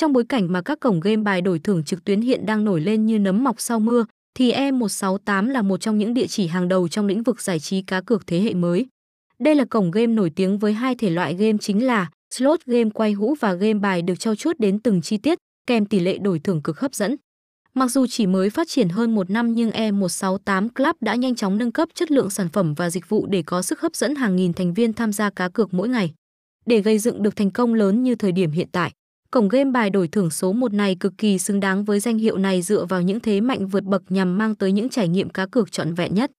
Trong bối cảnh mà các cổng game bài đổi thưởng trực tuyến hiện đang nổi lên như nấm mọc sau mưa, thì E168 là một trong những địa chỉ hàng đầu trong lĩnh vực giải trí cá cược thế hệ mới. Đây là cổng game nổi tiếng với hai thể loại game chính là slot game quay hũ và game bài được trau chuốt đến từng chi tiết, kèm tỷ lệ đổi thưởng cực hấp dẫn. Mặc dù chỉ mới phát triển hơn một năm nhưng E168 Club đã nhanh chóng nâng cấp chất lượng sản phẩm và dịch vụ để có sức hấp dẫn hàng nghìn thành viên tham gia cá cược mỗi ngày. Để gây dựng được thành công lớn như thời điểm hiện tại, cổng game bài đổi thưởng số 1 này cực kỳ xứng đáng với danh hiệu này dựa vào những thế mạnh vượt bậc nhằm mang tới những trải nghiệm cá cược trọn vẹn nhất.